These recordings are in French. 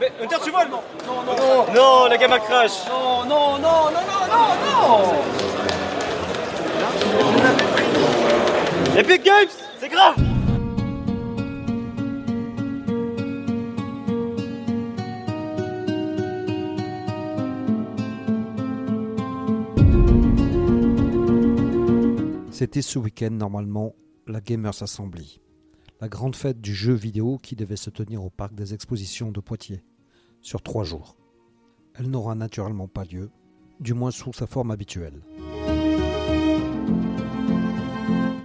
Mais Hunter, tu voles Non, non, non, non, la gamma crash Non, non, non, non, non, non, non Epic Games C'est grave C'était ce week-end normalement la Gamers Assembly, la grande fête du jeu vidéo qui devait se tenir au parc des expositions de Poitiers, sur trois jours. Elle n'aura naturellement pas lieu, du moins sous sa forme habituelle.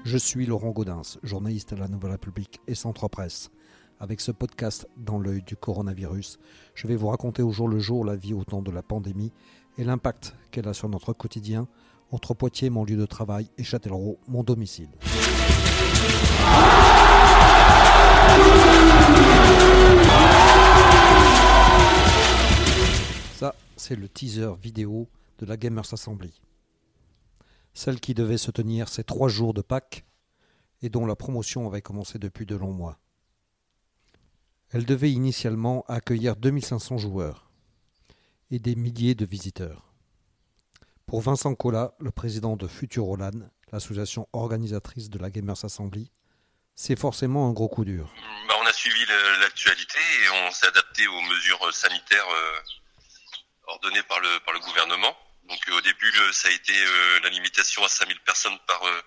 Je suis Laurent Gaudens, journaliste à la Nouvelle République et Centre Presse. Avec ce podcast dans l'œil du coronavirus, je vais vous raconter au jour le jour la vie au temps de la pandémie et l'impact qu'elle a sur notre quotidien entre Poitiers, mon lieu de travail, et Châtellerault, mon domicile. Ça, c'est le teaser vidéo de la Gamers Assembly. Celle qui devait se tenir ces trois jours de Pâques et dont la promotion avait commencé depuis de longs mois. Elle devait initialement accueillir 2500 joueurs et des milliers de visiteurs. Pour Vincent Collat, le président de Futurolan, l'association organisatrice de la Gamers Assembly, c'est forcément un gros coup dur. Bah, on a suivi l'actualité et on s'est adapté aux mesures sanitaires euh, ordonnées par le, par le gouvernement. Donc euh, au début, ça a été euh, la limitation à 5000 personnes par, euh,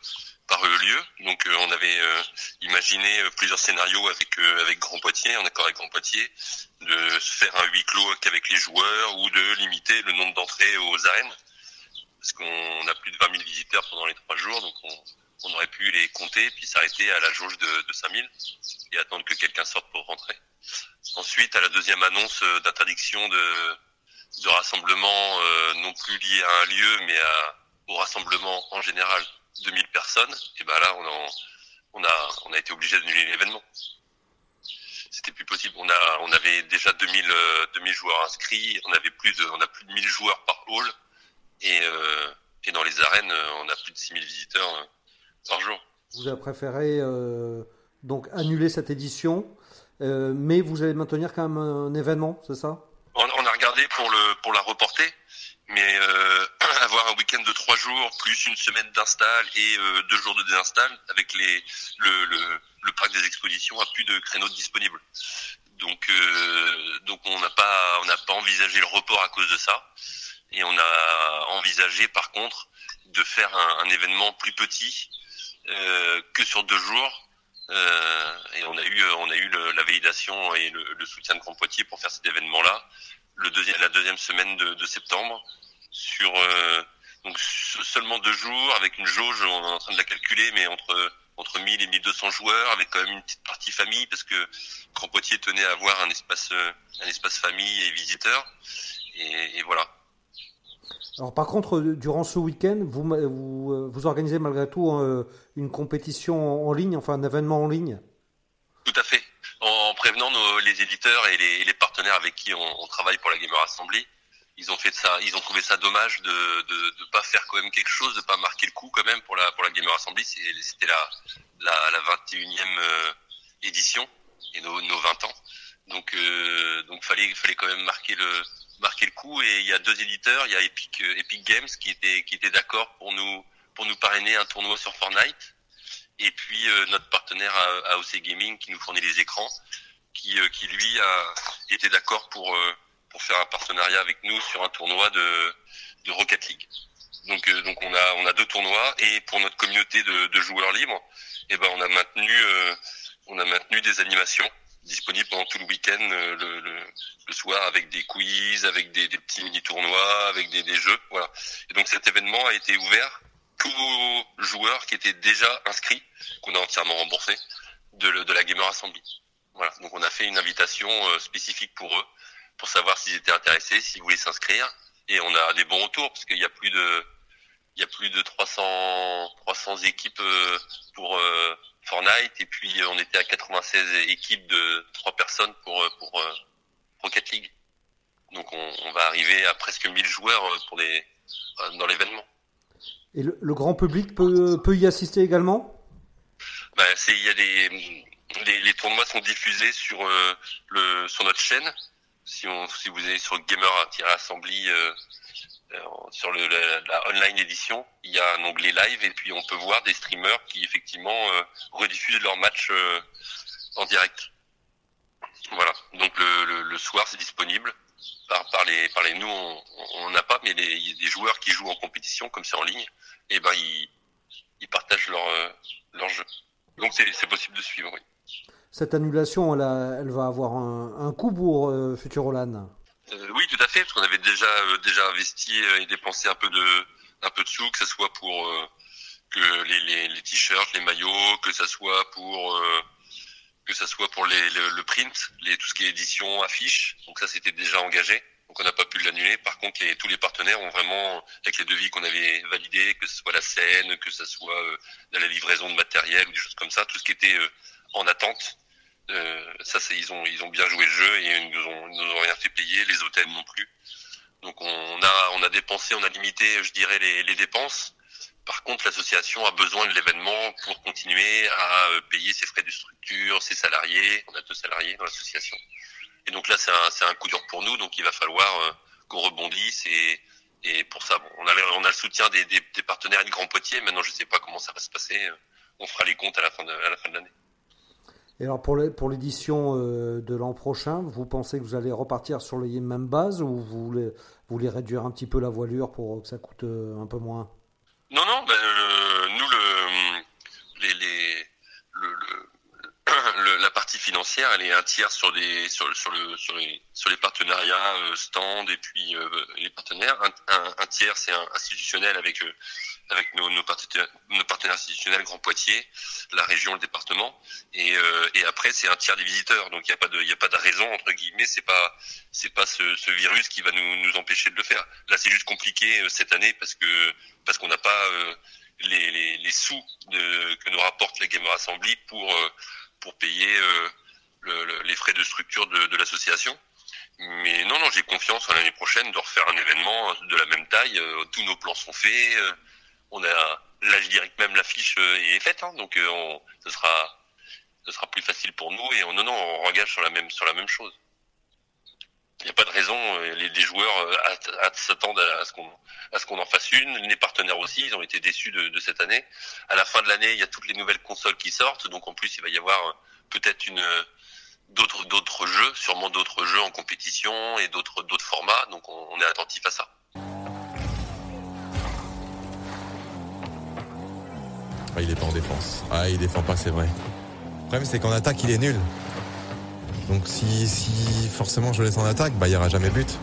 par euh, lieu. Donc euh, on avait euh, imaginé euh, plusieurs scénarios avec, euh, avec Grand Poitiers, en accord avec Grand Poitiers, de faire un huis clos qu'avec les joueurs ou de limiter le nombre d'entrées aux arènes. Parce qu'on a plus de 20 000 visiteurs pendant les trois jours, on aurait pu les compter puis s'arrêter à la jauge de, de 5000 et attendre que quelqu'un sorte pour rentrer. Ensuite, à la deuxième annonce euh, d'interdiction de, de rassemblement, euh, non plus lié à un lieu, mais à, au rassemblement en général de 1000 personnes, et ben là, on, en- on a, on a été obligé d'annuler l'événement. C'était plus possible. On a, on avait déjà 2000, euh, 2000 joueurs inscrits. On avait plus de, on a plus de 1000 joueurs par hall. Et, euh, et dans les arènes, euh, on a plus de 6000 visiteurs euh, par jour. Vous avez préféré euh, donc annuler cette édition, euh, mais vous allez maintenir quand même un événement, c'est ça? On, on a regardé pour le pour la reporter, mais euh, avoir un week-end de trois jours plus une semaine d'install et euh, deux jours de désinstall avec les le, le, le parc des expositions a plus de créneaux disponibles. Donc euh, donc on n'a pas on n'a pas envisagé le report à cause de ça et on a envisagé par contre de faire un, un événement plus petit que sur deux jours. Euh, et on a eu on a eu le- la validation et le, le soutien de Grand Poitiers pour faire cet événement-là le deuxième, la deuxième semaine de, de septembre sur euh, donc se- seulement deux jours avec une jauge, on est en train de la calculer, mais entre entre 1000 et 1200 joueurs avec quand même une petite partie famille parce que Grand Poitiers tenait à avoir un espace euh, un espace famille et visiteurs et, et voilà. Alors par contre, euh, durant ce week-end, vous, euh, vous organisez malgré tout euh, une compétition en ligne, enfin un événement en ligne? Tout à fait. En, en prévenant nos, les éditeurs et les, partenaires avec qui on, travaille pour la Gamer Assembly, ils ont fait ça, ils ont trouvé ça dommage de de pas faire quand même quelque chose, de pas marquer le coup quand même pour la pour la Gamer Assembly. C'était la la, la 21e euh, édition et nos, nos 20 ans. Donc euh, donc fallait fallait quand même marquer le marquer le coup. Et il y a deux éditeurs, il y a Epic euh, Epic Games qui était qui était d'accord pour nous pour nous parrainer un tournoi sur Fortnite. Et puis euh, notre partenaire à- AOC Gaming qui nous fournit les écrans, qui, euh, qui lui a été d'accord pour euh, pour faire un partenariat avec nous sur un tournoi de, de Rocket League. Donc euh, donc on a on a deux tournois. Et pour notre communauté de, de joueurs libres, eh ben on a maintenu euh, on a maintenu des animations disponibles pendant tout le week-end euh, le, le, le soir avec des quiz, avec des, des petits mini tournois, avec des, des jeux, voilà. Et donc cet événement a été ouvert qu'aux joueurs qui étaient déjà inscrits, qu'on a entièrement remboursé, de, de la Gamer Assembly. Voilà. Donc on a fait une invitation euh, spécifique pour eux, pour savoir s'ils étaient intéressés, s'ils voulaient s'inscrire. Et on a des bons retours, parce qu'il y a plus de, il y a plus de 300, 300 équipes euh, pour Fortnite, et puis euh, on était à 96 équipes de 3 personnes pour, euh, pour euh, Rocket League. Donc on, on va arriver à presque 1000 joueurs pour les, dans l'événement. Et le, le grand public peut, peut y assister également? Bah, c'est il y a des les, tournois sont diffusés sur le sur notre chaîne. Si on si vous allez sur gamer-assembly sur le, la, online édition, il y a un onglet live et puis on peut voir des streamers qui effectivement rediffusent leurs matchs en direct. Voilà. Donc le, le, soir, c'est disponible. Par, par, les, par les nous, on n'a pas, mais il y a des joueurs qui jouent en compétition, comme c'est en ligne, et ben ils, ils partagent leur, euh, leur jeu. Donc c'est possible de suivre, oui. Cette annulation, elle, elle va avoir un, un coût pour euh, Futurolan euh, Oui, tout à fait, parce qu'on avait déjà, euh, déjà investi et dépensé un peu de, un peu de sous, que ce soit pour que les, les, t-shirts, les maillots, que ce soit pour que ça soit pour les, le, print, les, tout ce qui est édition, affiche. Donc ça, c'était déjà engagé. Donc on n'a pas pu l'annuler. Par contre, les, tous les partenaires ont vraiment, avec les devis qu'on avait validés, que ce soit la scène, que ce soit euh, la livraison de matériel ou des choses comme ça, tout ce qui était euh, en attente, euh, ça, c'est ils ont ils ont bien joué le jeu et ils nous ont, nous ont rien fait payer, les hôtels non plus. Donc on a on a dépensé, on a limité, je dirais, les, les dépenses. Par contre, l'association a besoin de l'événement pour continuer à euh, payer ses frais de structure, ses salariés. On a deux salariés dans l'association. Et donc là, c'est un, un, coup dur pour nous. Donc il va falloir euh, qu'on rebondisse. Et, et, pour ça, bon, on, a, on a le soutien des, des, partenaires de Grand Poitiers. Maintenant, je ne sais pas comment ça va se passer. On fera les comptes à la fin de, à la fin de l'année. Et alors pour l'édition euh, de l'an prochain, vous pensez que vous allez repartir sur les mêmes bases ou vous voulez, réduire un petit peu la voilure pour que ça coûte un peu moins? Non, non, ben, nous, le, la partie financière, elle est un tiers sur les, sur, sur, sur, les, partenariats euh, stand et puis euh, les partenaires. Un, un, tiers, c'est institutionnel avec, euh, avec nos, nos, partenaires, nos partenaires institutionnels Grand Poitiers, la région, le département. Et, et après, c'est un tiers des visiteurs. Donc, il n'y a pas de, il a pas de raison, entre guillemets, c'est pas, c'est pas ce, ce virus qui va nous, nous empêcher de le faire. Là, c'est juste compliqué cette année parce que parce qu'on n'a pas euh, les, les, les, sous de, que nous rapporte la Gamer Assembly pour euh, pour payer euh, le, les frais de structure de, de l'association. Mais non, non, j'ai confiance l'année prochaine de refaire un événement de la même taille. tous nos plans sont faits. On a, là, je dirais que même l'affiche est faite, hein, donc on, ce sera, plus facile pour nous. Et on, non, non, on engage sur la même, sur la même chose il n'y a pas de raison. Euh, les, joueurs euh, s'attendent à, ce qu'on à ce qu'on en fasse une. Les partenaires aussi, ils ont été déçus de, cette année. À la fin de l'année, il y a toutes les nouvelles consoles qui sortent, donc en plus il va y avoir euh, peut-être une d'autres d'autres jeux, sûrement d'autres jeux en compétition et d'autres d'autres formats. Donc on, on est attentif à ça. Ah, il est pas en défense. Ah, il défend pas, c'est vrai. Le problème, c'est qu'en attaque, il est nul. Donc si, si forcément je laisse en attaque, bah il n'y aura jamais but.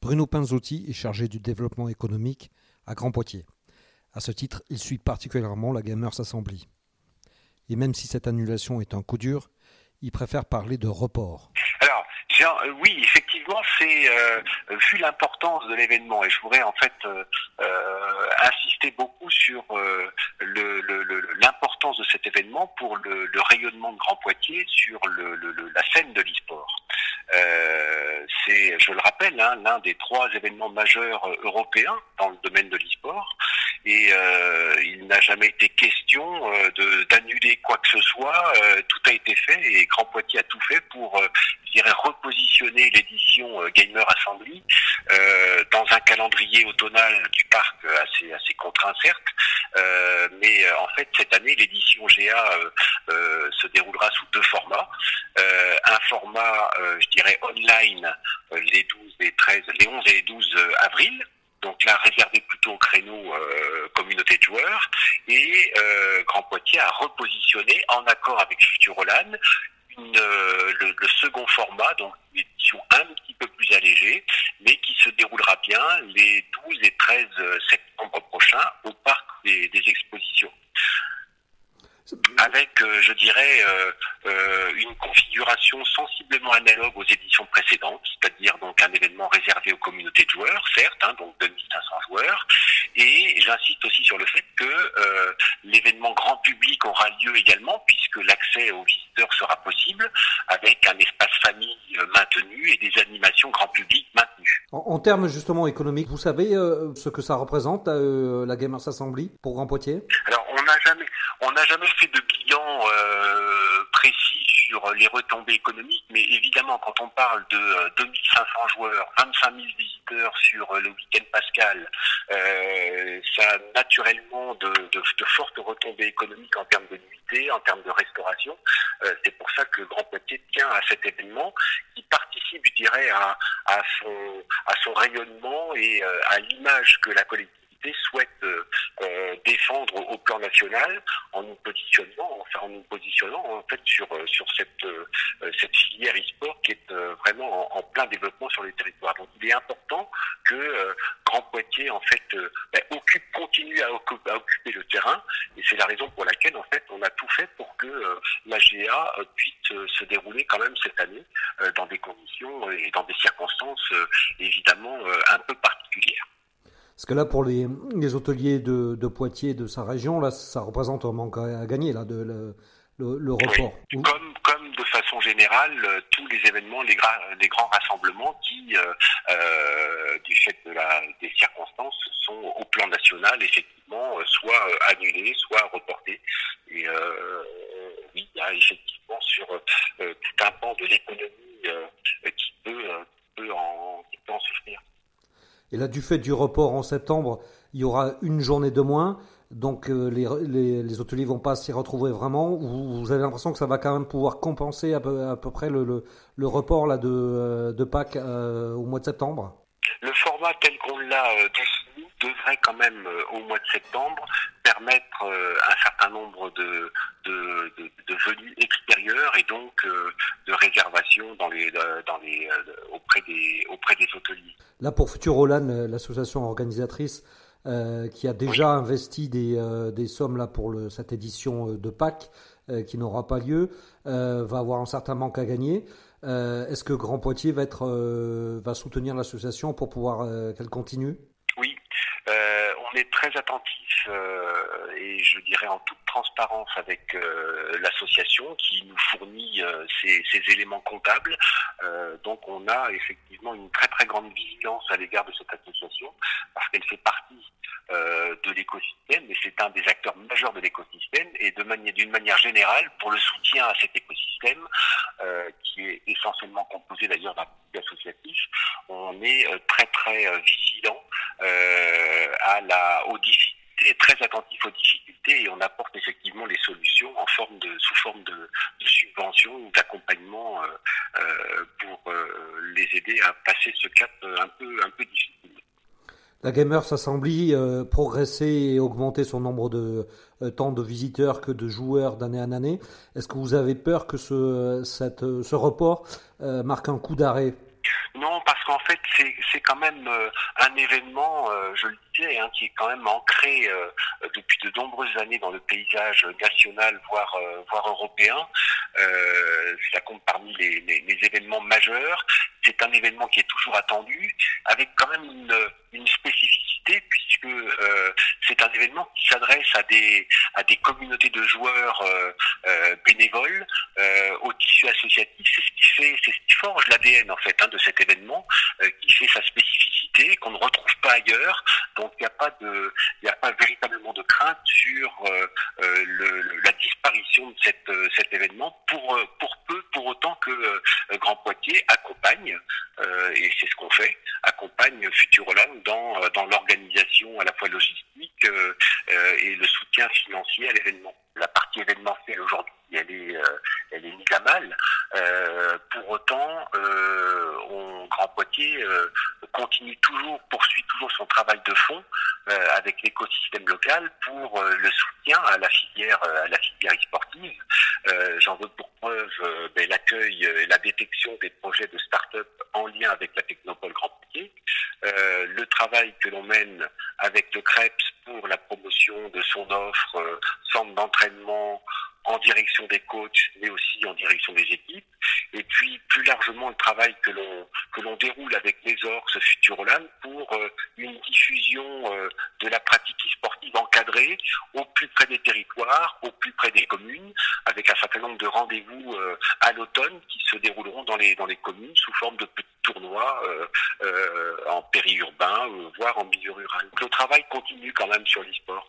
Bruno Pinzotti est chargé du développement économique à Grand Poitiers. À ce titre, il suit particulièrement la Gamers Assembly. Et même si cette annulation est un coup dur, il préfère parler de report. Euh, oui, effectivement, c'est euh, vu l'importance de l'événement, et je voudrais en fait euh, insister beaucoup sur l'importance le, de cet événement pour le, le, rayonnement de Grand Poitiers sur la scène de l'e-sport. c'est, je le rappelle, hein, l'un des trois événements majeurs européens dans le domaine de l'e-sport, et il n'a jamais été question d'annuler quoi que ce soit. tout a été fait, et Grand Poitiers a tout fait pour, je dirais, repositionner l'édition euh, Gamer Assembly euh, dans un calendrier automnal du parc assez, assez contraint certes, euh, mais en fait cette année l'édition GA se déroulera sous deux formats. un format, je dirais, online les 12 et 13, les 11 et les 12 avril, donc là réservé plutôt au créneau euh, communauté de joueurs et euh, Grand Poitiers a repositionné en accord avec Futurolan euh, le, second format, donc une édition un petit peu plus allégée, mais qui se déroulera bien les 12 et 13 septembre prochains au parc des, expositions. Avec, euh, je dirais, euh, euh, une configuration sensiblement analogue aux éditions précédentes, c'est-à-dire donc un événement réservé aux communautés de joueurs, certes, hein, donc 2500 joueurs, et j'insiste aussi sur le fait que l'événement grand public aura lieu également, puisque l'accès aux visiteurs sera possible, avec un espace famille maintenu et des animations grand public maintenues. En, en termes justement économiques, vous savez ce que ça représente la Gamers Assembly pour Grand Poitiers Alors, on n'a jamais, on n'a jamais fait de bilan euh, précis sur les retombées économiques, mais quand on parle de 2500 joueurs, 25 000 visiteurs sur le week-end pascal, ça a naturellement de, fortes retombées économiques en termes de nuitée, en termes de restauration. C'est pour ça que Grand Poitiers tient à cet événement qui participe, je dirais, à, son, à son rayonnement et à l'image que la collectivité souhaite euh, euh, défendre au, plan national en nous positionnant, enfin en nous positionnant en fait sur euh, sur cette cette filière e-sport qui est vraiment en, plein développement sur les territoires. Donc il est important que Grand Poitiers en fait ben, occupe, continue à, occuper, le terrain et c'est la raison pour laquelle en fait on a tout fait pour que la GA puisse se dérouler quand même cette année dans des conditions et dans des circonstances évidemment un peu particulières. Parce que là, pour les, les hôteliers de, de, Poitiers, de sa région, là, ça représente un manque à, gagner, là, de, le, le, report. Comme, comme de façon générale, euh, tous les événements, les, les grands rassemblements qui, euh, euh, du fait de la, des circonstances, sont au plan national, effectivement, soit annulés, soit reportés. Et oui, il y a effectivement sur tout un pan de l'économie qui peut, peut, en, qui peut en souffrir. Et là, du fait du report en septembre, il y aura une journée de moins. Donc euh, les, les, les, hôteliers vont pas s'y retrouver vraiment. Vous, avez l'impression que ça va quand même pouvoir compenser à peu, près le, report euh, de Pâques euh, au mois de septembre Le format tel qu'on l'a défini devrait quand même au mois de septembre permettre un certain nombre de, de, de, de venues extérieures et donc de réservations dans les, dans les, auprès, des, auprès des hôteliers. Là, pour Futurolan, euh, l'association organisatrice euh, qui a déjà investi des, euh, des, sommes là pour le, cette édition de Pâques qui n'aura pas lieu, va avoir un certain manque à gagner. Est-ce que Grand Poitiers va, être, va soutenir l'association pour pouvoir qu'elle continue? Très attentif et je dirais en toute transparence avec l'association qui nous fournit ces, ces, éléments comptables. donc on a effectivement une très très grande vigilance à l'égard de cette association parce qu'elle fait partie euh, de l'écosystème et c'est un des acteurs majeurs de l'écosystème et d'une manière générale pour le soutien à cet écosystème euh, qui est essentiellement composé d'ailleurs d'un associatif, on est euh, très très euh, vigilant euh, à la aux difficultés, très attentif aux difficultés et on apporte effectivement les solutions en forme de sous forme de, de subventions ou d'accompagnement euh, pour les aider à passer ce cap un peu un peu difficile. La Gamers Assembly euh, progresser et augmenter son nombre de euh, tant de visiteurs que de joueurs d'année en année. Est-ce que vous avez peur que ce, cette, ce report euh, marque un coup d'arrêt? Non, parce qu'en fait, c'est quand même euh, un événement, euh, je le disais, hein, qui est quand même ancré euh, depuis de nombreuses années dans le paysage national, voire, voire européen. ça compte parmi les, événements majeurs. C'est un événement qui est toujours attendu, avec quand même une spécificité, puisque c'est un événement qui s'adresse à des, à des communautés de joueurs bénévoles, au tissu associatif. C'est ce qui fait, c'est ce qui forge l'ADN en fait hein, de cet événement euh, qui fait sa spécificité, qu'on ne retrouve pas ailleurs. Donc il n'y a pas de, il a pas véritablement de crainte sur euh, euh, la disparition de cette, cet événement pour pour que Grand Poitiers accompagne et c'est ce qu'on fait, accompagne Futuroland dans dans l'organisation à la fois logistique et le soutien financier à l'événement. La partie événementielle aujourd'hui elle est, euh, elle est mise à mal. Euh, pour autant, euh, Grand Poitiers continue toujours, poursuit toujours son travail de fond avec l'écosystème local pour le soutien à la filière, à la filière sportive. J'en veux pour et la détection des projets de start-up en lien avec la Technopole Grand Poitiers, le travail que l'on mène avec le CREPS pour la promotion de son offre, centre d'entraînement, en direction des coachs, mais aussi en direction des équipes. Et puis plus largement le travail que l'on que l'on déroule avec les Pour euh, une diffusion euh, de la pratique sportive encadrée au plus près des territoires, au plus près des communes, avec un certain nombre de rendez-vous euh, à l'automne qui se dérouleront dans les dans les communes sous forme de petits tournois en périurbain, voire en milieu rural. le travail continue quand même sur l'e-sport.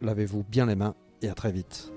lavez-vous bien les mains et à très vite.